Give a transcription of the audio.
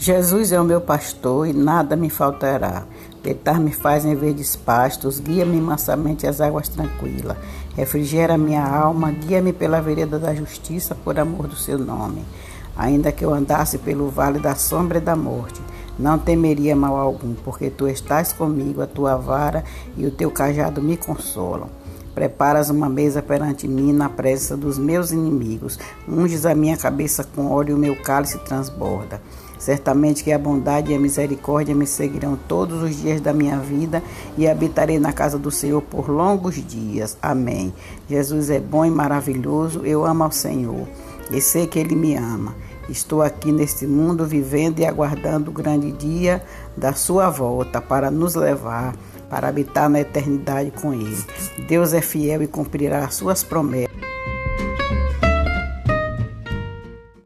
Jesus é o meu pastor e nada me faltará. Deitar-me faz em verdes pastos, guia-me mansamente às águas tranquilas. Refrigera minha alma, guia-me pela vereda da justiça por amor do seu nome. Ainda que eu andasse pelo vale da sombra e da morte, não temeria mal algum, porque tu estás comigo, a tua vara e o teu cajado me consolam. Preparas uma mesa perante mim na presença dos meus inimigos. Unges a minha cabeça com óleo e o meu cálice transborda. Certamente que a bondade e a misericórdia me seguirão todos os dias da minha vida e habitarei na casa do Senhor por longos dias. Amém. Jesus é bom e maravilhoso. Eu amo ao Senhor e sei que Ele me ama. Estou aqui neste mundo vivendo e aguardando o grande dia da Sua volta para nos levar para habitar na eternidade com Ele. Deus é fiel e cumprirá as Suas promessas.